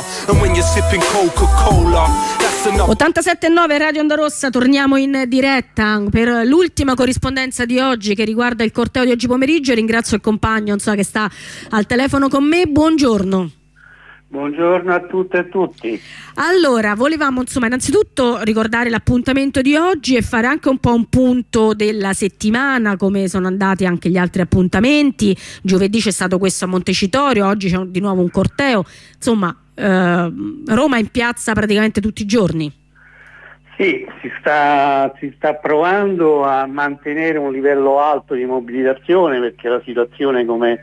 87.9 Radio Onda Rossa, torniamo in diretta per l'ultima corrispondenza di oggi che riguarda il corteo di oggi pomeriggio. Ringrazio il compagno so, che sta al telefono con me. Buongiorno. Buongiorno a tutte e tutti. Allora, volevamo insomma innanzitutto ricordare l'appuntamento di oggi e fare anche un po' un punto della settimana, come sono andati anche gli altri appuntamenti. Giovedì c'è stato questo a Montecitorio, oggi c'è di nuovo un corteo. Insomma, eh, Roma in piazza praticamente tutti i giorni. Sì, si sta, si sta provando a mantenere un livello alto di mobilitazione perché la situazione come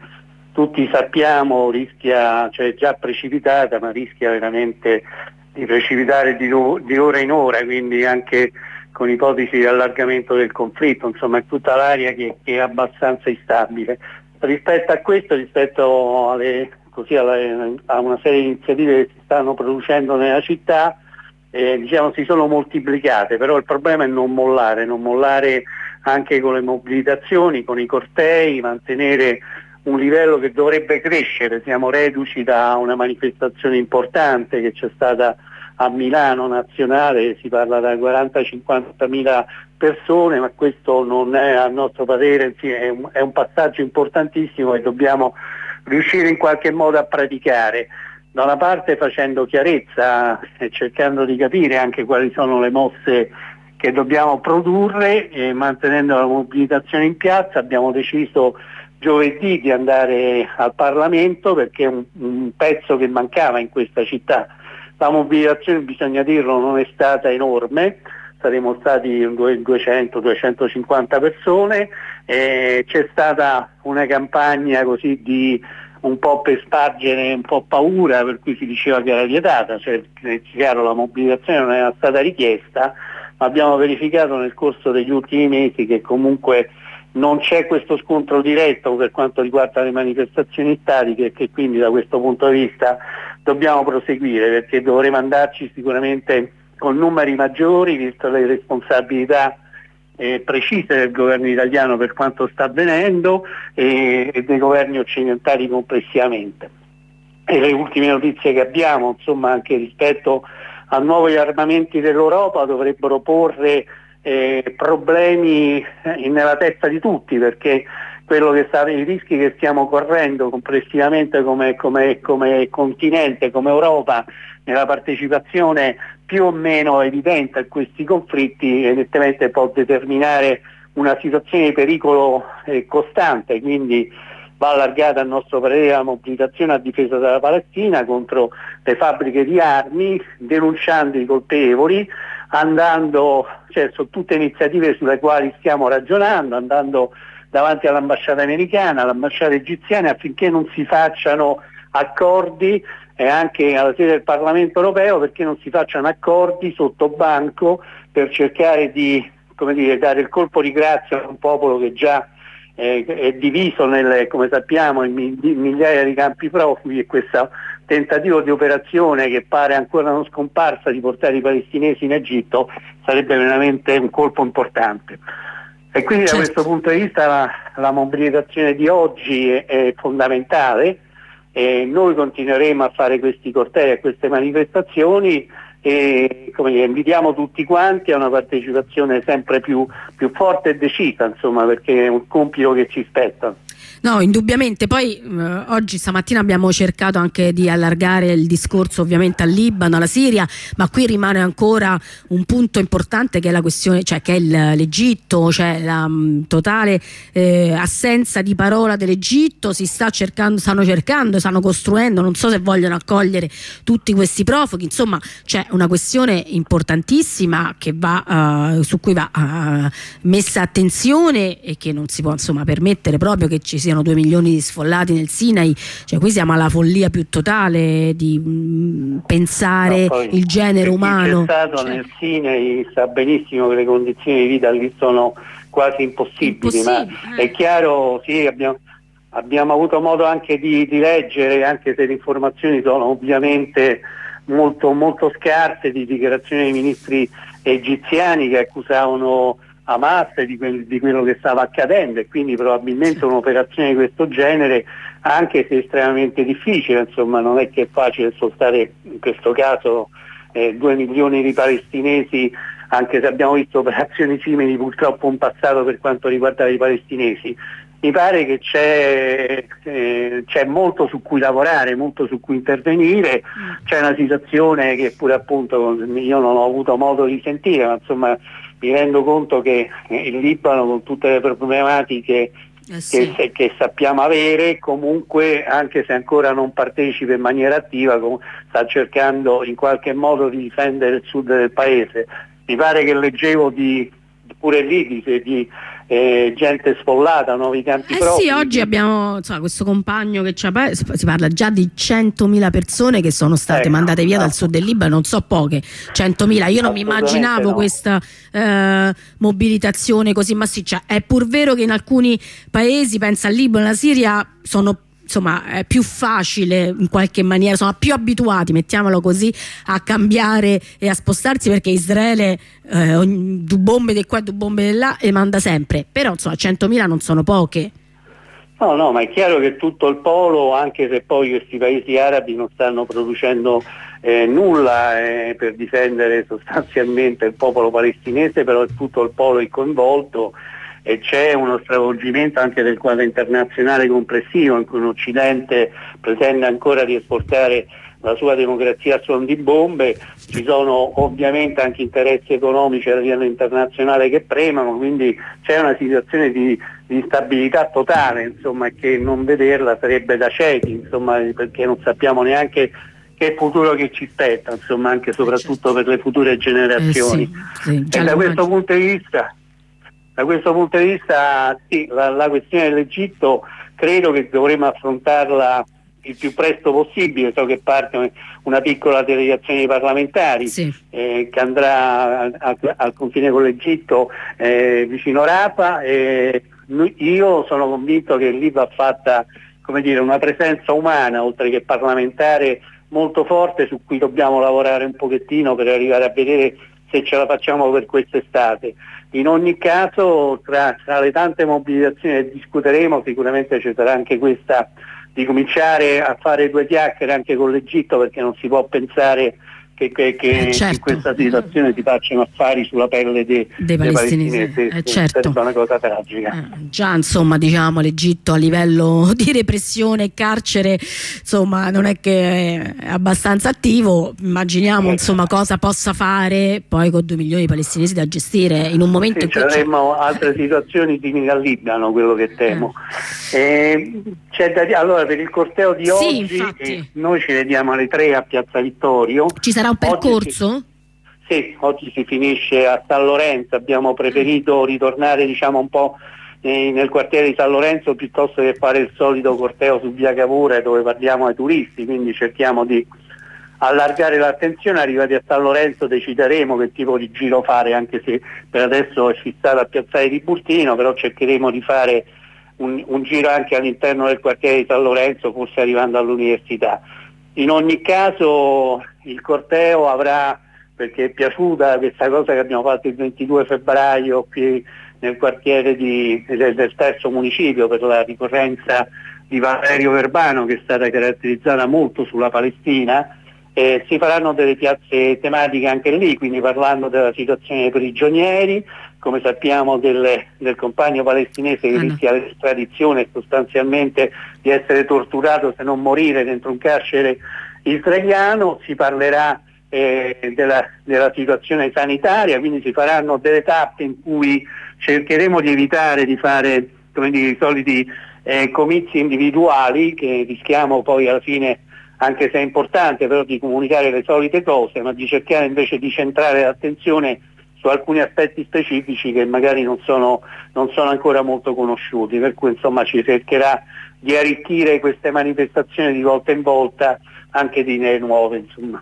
tutti sappiamo rischia, cioè già precipitata, ma rischia veramente di precipitare di, di, ora in ora, quindi anche con ipotesi di allargamento del conflitto, insomma è tutta l'area che, che, è abbastanza instabile. Rispetto a questo, rispetto alle, così alle, a una serie di iniziative che si stanno producendo nella città, eh, diciamo, si sono moltiplicate, però il problema è non mollare, non mollare anche con le mobilitazioni, con i cortei, mantenere un livello che dovrebbe crescere, siamo reduci da una manifestazione importante che c'è stata a Milano nazionale, si parla da 40-50 mila persone, ma questo non è a nostro parere, è un, passaggio importantissimo che dobbiamo riuscire in qualche modo a praticare. Da una parte facendo chiarezza e cercando di capire anche quali sono le mosse che dobbiamo produrre e mantenendo la mobilitazione in piazza abbiamo deciso giovedì di andare al Parlamento perché è un, un pezzo che mancava in questa città. La mobilitazione, bisogna dirlo, non è stata enorme, saremo stati 200-250 persone, eh, c'è stata una campagna così di un po' per spargere un po' paura, per cui si diceva che era vietata, cioè chiaro la mobilitazione non era stata richiesta, ma abbiamo verificato nel corso degli ultimi mesi che comunque non c'è questo scontro diretto per quanto riguarda le manifestazioni statiche e che quindi da questo punto di vista dobbiamo proseguire perché dovremo andarci sicuramente con numeri maggiori visto le responsabilità eh, precise del governo italiano per quanto sta avvenendo e, e dei governi occidentali complessivamente. E le ultime notizie che abbiamo, insomma anche rispetto a nuovi armamenti dell'Europa, dovrebbero porre eh, problemi eh, nella testa di tutti perché sta, i rischi che stiamo correndo complessivamente come, come, come continente, come Europa, nella partecipazione più o meno evidente a questi conflitti evidentemente può determinare una situazione di pericolo eh, costante, quindi va allargata a nostro parere la mobilitazione a difesa della Palestina contro le fabbriche di armi, denunciando i colpevoli, andando, cioè sono tutte iniziative sulle quali stiamo ragionando, andando davanti all'ambasciata americana, all'ambasciata egiziana affinché non si facciano accordi e anche alla sede del Parlamento europeo perché non si facciano accordi sotto banco per cercare di dire, dare il colpo di grazia a un popolo che già eh, è diviso nelle, come sappiamo in, migliaia di campi profughi e questo tentativo di operazione che pare ancora non scomparsa di portare i palestinesi in Egitto sarebbe veramente un colpo importante. E quindi certo. da questo punto di vista la, la mobilitazione di oggi è, è fondamentale e noi continueremo a fare questi cortei, a queste manifestazioni e dire, invitiamo tutti quanti a una partecipazione sempre più, più forte e decisa, insomma, perché è un compito che ci spetta. No, indubbiamente. Poi eh, oggi stamattina abbiamo cercato anche di allargare il discorso ovviamente al Libano, alla Siria, ma qui rimane ancora un punto importante che è la questione, cioè che è l'Egitto, cioè la mh, mm, totale eh, assenza di parola dell'Egitto, si sta cercando, stanno cercando, stanno costruendo, non so se vogliono accogliere tutti questi profughi, insomma c'è una questione importantissima va, uh, su cui va uh, messa attenzione e che non si può insomma permettere proprio che ci sia siano due milioni di sfollati nel Sinai, cioè qui siamo alla follia più totale di mh, mm, pensare no, il genere umano. È stato cioè... nel Sinai sa benissimo che le condizioni di vita lì sono quasi impossibili, Impossibile, ma eh. è chiaro, sì, abbiamo, abbiamo avuto modo anche di, di, leggere, anche se le informazioni sono ovviamente molto, molto scarse, di dichiarazioni dei ministri egiziani che accusavano Hamas di, quel, di quello che stava accadendo e quindi probabilmente un'operazione di questo genere anche se estremamente difficile, insomma non è che è facile spostare in questo caso eh, due milioni di palestinesi anche se abbiamo visto operazioni simili purtroppo in passato per quanto riguarda i palestinesi. Mi pare che c'è, eh, c'è molto su cui lavorare, molto su cui intervenire, mm. c'è una situazione che pure appunto io non ho avuto modo di sentire, ma insomma mi rendo conto che il Libano con tutte le problematiche eh sì. che, che, sappiamo avere, comunque anche se ancora non partecipa in maniera attiva, sta cercando in qualche modo di difendere il sud del paese mi pare che leggevo di, pure lì di, di eh, gente sfollata, nuovi campi eh propri. Sì, oggi abbiamo insomma, questo compagno che c'ha, si parla già di 100.000 persone che sono state eh, mandate via no. dal sud del Libano, non so poche, 100.000. Io non mi immaginavo no. questa eh, mobilitazione così massiccia. È pur vero che in alcuni paesi, pensa al Libano e alla Siria, sono insomma è più facile in qualche maniera, sono più abituati, mettiamolo così, a cambiare e a spostarsi perché Israele eh, due bombe di qua e due bombe di là le manda sempre, però insomma 100.000 non sono poche. No, no, ma è chiaro che tutto il polo, anche se poi questi paesi arabi non stanno producendo eh, nulla eh, per difendere sostanzialmente il popolo palestinese, però è tutto il polo coinvolto e c'è uno stravolgimento anche del quadro internazionale complessivo in cui un Occidente pretende ancora di esportare la sua democrazia a suon di bombe, ci sono ovviamente anche interessi economici a livello internazionale che premono, quindi c'è una situazione di, di instabilità totale, insomma, che non vederla sarebbe da ciechi, insomma, perché non sappiamo neanche che futuro che ci spetta, insomma, anche e soprattutto certo. per le future generazioni. Eh sì, sì, e da questo punto di vista da questo punto di vista sì, la, la questione dell'Egitto credo che dovremo affrontarla il più presto possibile, so che parte una piccola delegazione di parlamentari sì. eh, che andrà al confine con l'Egitto eh, vicino Rapa e io sono convinto che lì va fatta dire, una presenza umana oltre che parlamentare molto forte su cui dobbiamo lavorare un pochettino per arrivare a vedere se ce la facciamo per quest'estate. In ogni caso tra, tra, le tante mobilitazioni che discuteremo sicuramente ci sarà anche questa di cominciare a fare due chiacchiere anche con l'Egitto perché non si può pensare che, che, che eh certo. in questa situazione si facciano affari sulla pelle dei, dei palestinesi. palestinesi. Eh certo. È una cosa tragica. Eh, già insomma diciamo l'Egitto a livello di repressione e carcere insomma non è che è abbastanza attivo, immaginiamo eh. insomma cosa possa fare poi con due milioni di palestinesi da gestire in un momento sì, in cui avremo altre situazioni simili al Libano, quello che temo. Eh. Eh, da, allora per il corteo di oggi sì, noi ci vediamo alle tre a Piazza Vittorio. Ci sarà un percorso? Si, sì, oggi si finisce a San Lorenzo, abbiamo preferito ritornare diciamo un po' nel quartiere di San Lorenzo piuttosto che fare il solito corteo su via Cavour dove parliamo ai turisti, quindi cerchiamo di allargare l'attenzione, arrivati a San Lorenzo decideremo che tipo di giro fare, anche se per adesso è fissato a Piazzale di Burtino, però cercheremo di fare un, un giro anche all'interno del quartiere di San Lorenzo, forse arrivando all'università. In ogni caso il corteo avrà, perché è piaciuta questa cosa che abbiamo fatto il 22 febbraio qui nel quartiere di, del, del terzo municipio per la ricorrenza di Valerio Verbano che è stata caratterizzata molto sulla Palestina, eh, si faranno delle piazze tematiche anche lì, quindi parlando della situazione dei prigionieri, come sappiamo del, del compagno palestinese che ah, rischia l'estradizione sostanzialmente di essere torturato se non morire dentro un carcere israeliano, si parlerà eh, della, della, situazione sanitaria, quindi si faranno delle tappe in cui cercheremo di evitare di fare dire, i soliti eh, comizi individuali che rischiamo poi alla fine, anche se è importante però di comunicare le solite cose, ma di cercare invece di centrare l'attenzione su alcuni aspetti specifici che magari non sono, non sono ancora molto conosciuti, per cui insomma ci cercherà di arricchire queste manifestazioni di volta in volta anche di idee nuove. Insomma.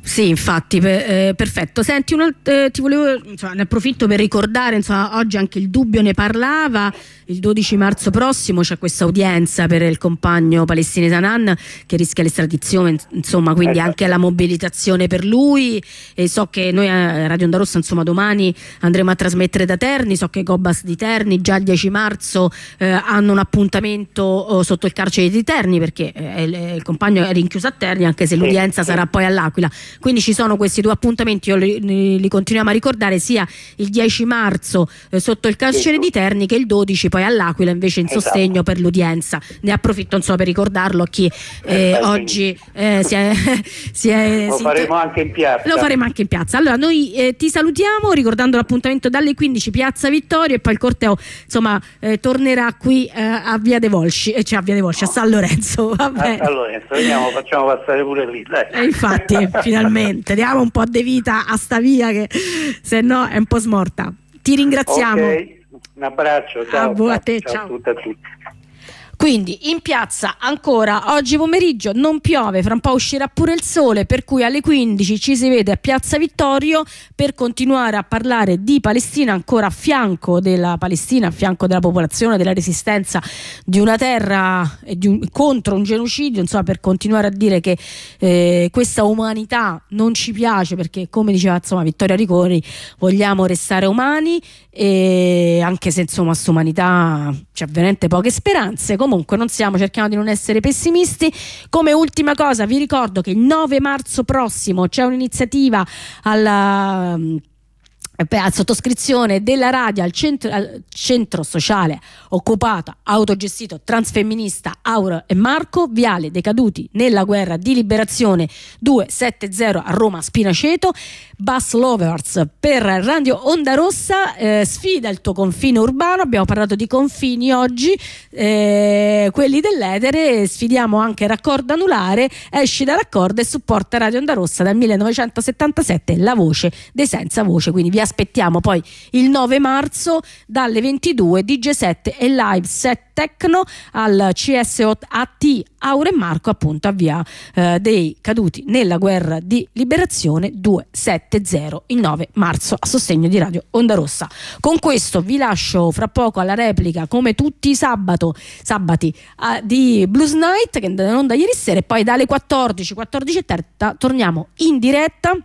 Sì, infatti, eh, perfetto. Senti, un, eh, ti volevo, insomma, ne approfitto per ricordare, insomma, oggi anche il dubbio ne parlava, il 12 marzo prossimo c'è questa udienza per il compagno palestinese Anan che rischia l'estradizione, insomma, quindi esatto. anche la mobilitazione per lui. E so che noi a Radio Onda Rossa, insomma, domani andremo a trasmettere da Terni, so che Gobas di Terni già il 10 marzo eh, hanno un appuntamento oh, sotto il carcere di Terni perché eh, il, il, compagno è rinchiuso a Terni anche se l'udienza sì. sarà poi all'Aquila. Quindi ci sono questi due appuntamenti, io li, li continuiamo a ricordare sia il 10 marzo eh, sotto il carcere di Terni che il 12 poi all'Aquila invece in esatto. sostegno per l'udienza. Ne approfitto so, per ricordarlo a chi eh, eh oggi eh, si è, si è Lo faremo anche in piazza. Lo faremo anche in piazza. Allora noi eh, ti salutiamo ricordando l'appuntamento dalle 15 Piazza Vittorio e poi il corteo insomma eh, tornerà qui a Via De Volsci, cioè a Via De Volsci, no. a San Lorenzo. Vabbè. A San Lorenzo, vediamo, facciamo passare pure lì. Dai. infatti, finalmente, diamo un po' di vita a sta via che se no è un po' smorta. Ti ringraziamo. Okay. Un abbraccio, ciao. A, a te, ciao. ciao a tutti. Quindi in piazza ancora oggi pomeriggio non piove, fra un po' uscirà pure il sole, per cui alle 15 ci si vede a Piazza Vittorio per continuare a parlare di Palestina ancora a fianco della Palestina, a fianco della popolazione, della resistenza di una terra di un, contro un genocidio, insomma per continuare a dire che eh, questa umanità non ci piace perché come diceva insomma Vittoria Ricori vogliamo restare umani e anche se insomma su umanità c'è veramente poche speranze comunque non siamo, cerchiamo di non essere pessimisti. Come ultima cosa vi ricordo che il 9 marzo prossimo c'è un'iniziativa alla a sottoscrizione della radio al centro, al centro, sociale occupato, autogestito, transfemminista Auro e Marco, Viale decaduti nella guerra di liberazione 270 a Roma Spinaceto, Bus Lovers per Radio Onda Rossa, eh, sfida il tuo confine urbano, abbiamo parlato di confini oggi, eh, quelli dell'etere, sfidiamo anche raccordo anulare, esci da raccordo e supporta Radio Onda Rossa dal 1977, la voce dei senza voce, quindi vi aspettiamo poi il 9 marzo dalle 22 DJ7 e live set Tecno al CSOAT Aure Marco appunto a via eh, dei caduti nella guerra di liberazione 270 il 9 marzo a sostegno di Radio Onda Rossa. Con questo vi lascio fra poco alla replica come tutti i sabato, sabati eh, di Blues Night che è in onda ieri sera e poi dalle 14, 14.30 torniamo in diretta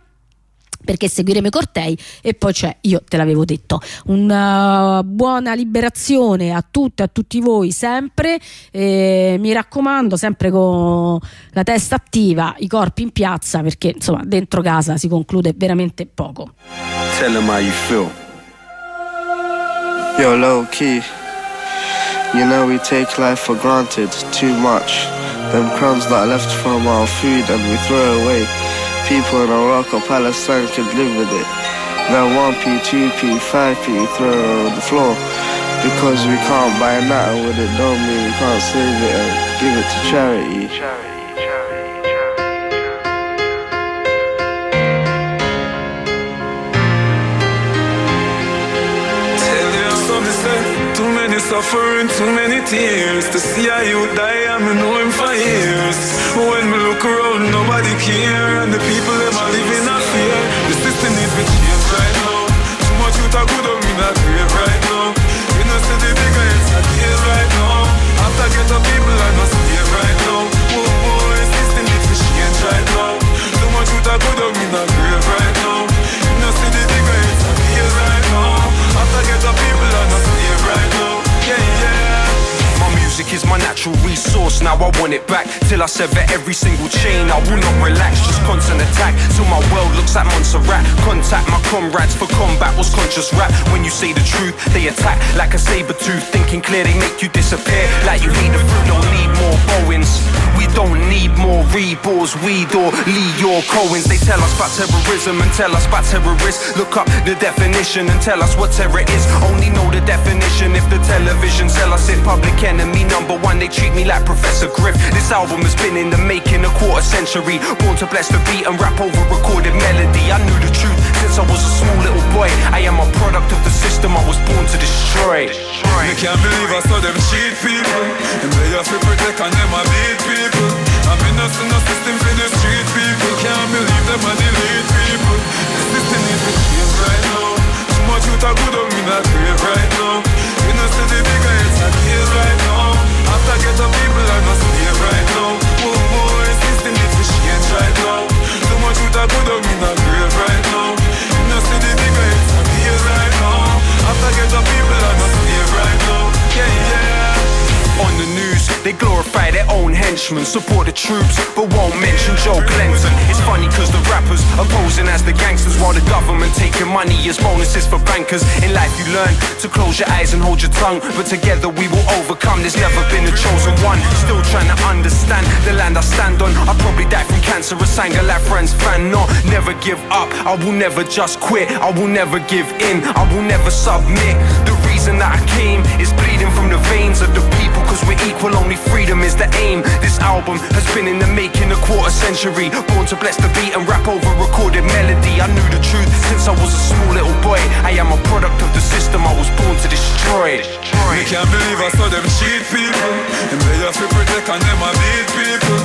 perché seguiremo i cortei e poi c'è, io te l'avevo detto, una buona liberazione a tutte e a tutti voi sempre, eh, mi raccomando sempre con la testa attiva, i corpi in piazza perché insomma dentro casa si conclude veramente poco. Tell them how you feel. Yo low key, you know we take life for granted too much. Them crumbs that are left from our food and we throw away. People in Iraq or Palestine could live with it. Now 1p, 2p, 5p throw on the floor. Because we can't buy nothing with it, don't mean we can't save it and give it to charity. charity. Suffering, too many tears. To see how you die, I'm know him for years. When we look around, nobody care. And the people, them resource, now I want it back. Till I sever every single chain, I will not relax, just constant looks like Montserrat. Contact my comrades for combat, was conscious rap. When you say the truth, they attack like a saber tooth. Thinking clear, they make you disappear. Like you hate the fruit, don't need more Bowens. We don't need more Reebors, weed or Lee or Coens. They tell us about terrorism and tell us about terrorists. Look up the definition and tell us what terror is. Only know the definition if the television sell us it. Public enemy number one, they treat me like Professor Griff. This album has been in the making a quarter century. Born to bless the beat and rap over recorded melody melody, I knew the truth since I was a small little boy. I am a product of the system I was born to destroy. You can't believe I saw them cheat people. And they have to protect and them I beat people. I'm innocent, no system for the street people. Can't believe them I delete people. The system is to change right now. Too much youth are good on me not grave right now. Innocent, the bigger it's a case right now. After get the people, I not slave right now. Bigger own henchmen support the troops, but won't mention Joe Clinton. It's funny cause the rappers are posing as the gangsters while the government taking money as bonuses for bankers. In life you learn to close your eyes and hold your tongue, but together we will overcome. There's never been a chosen one. Still trying to understand the land I stand on. I probably die from cancerous anger like friends fan. No, never give up. I will never just quit. I will never give in. I will never submit. The reason that I came is bleeding from the veins of the people. Cause we're equal, only freedom is the aim. This album has been in the making a quarter century. Born to bless the beat and rap over recorded melody. I knew the truth since I was a small little boy. I am a product of the system I was born to destroy. Me can't believe I saw them cheat people. Them they have to protect and them a beat people.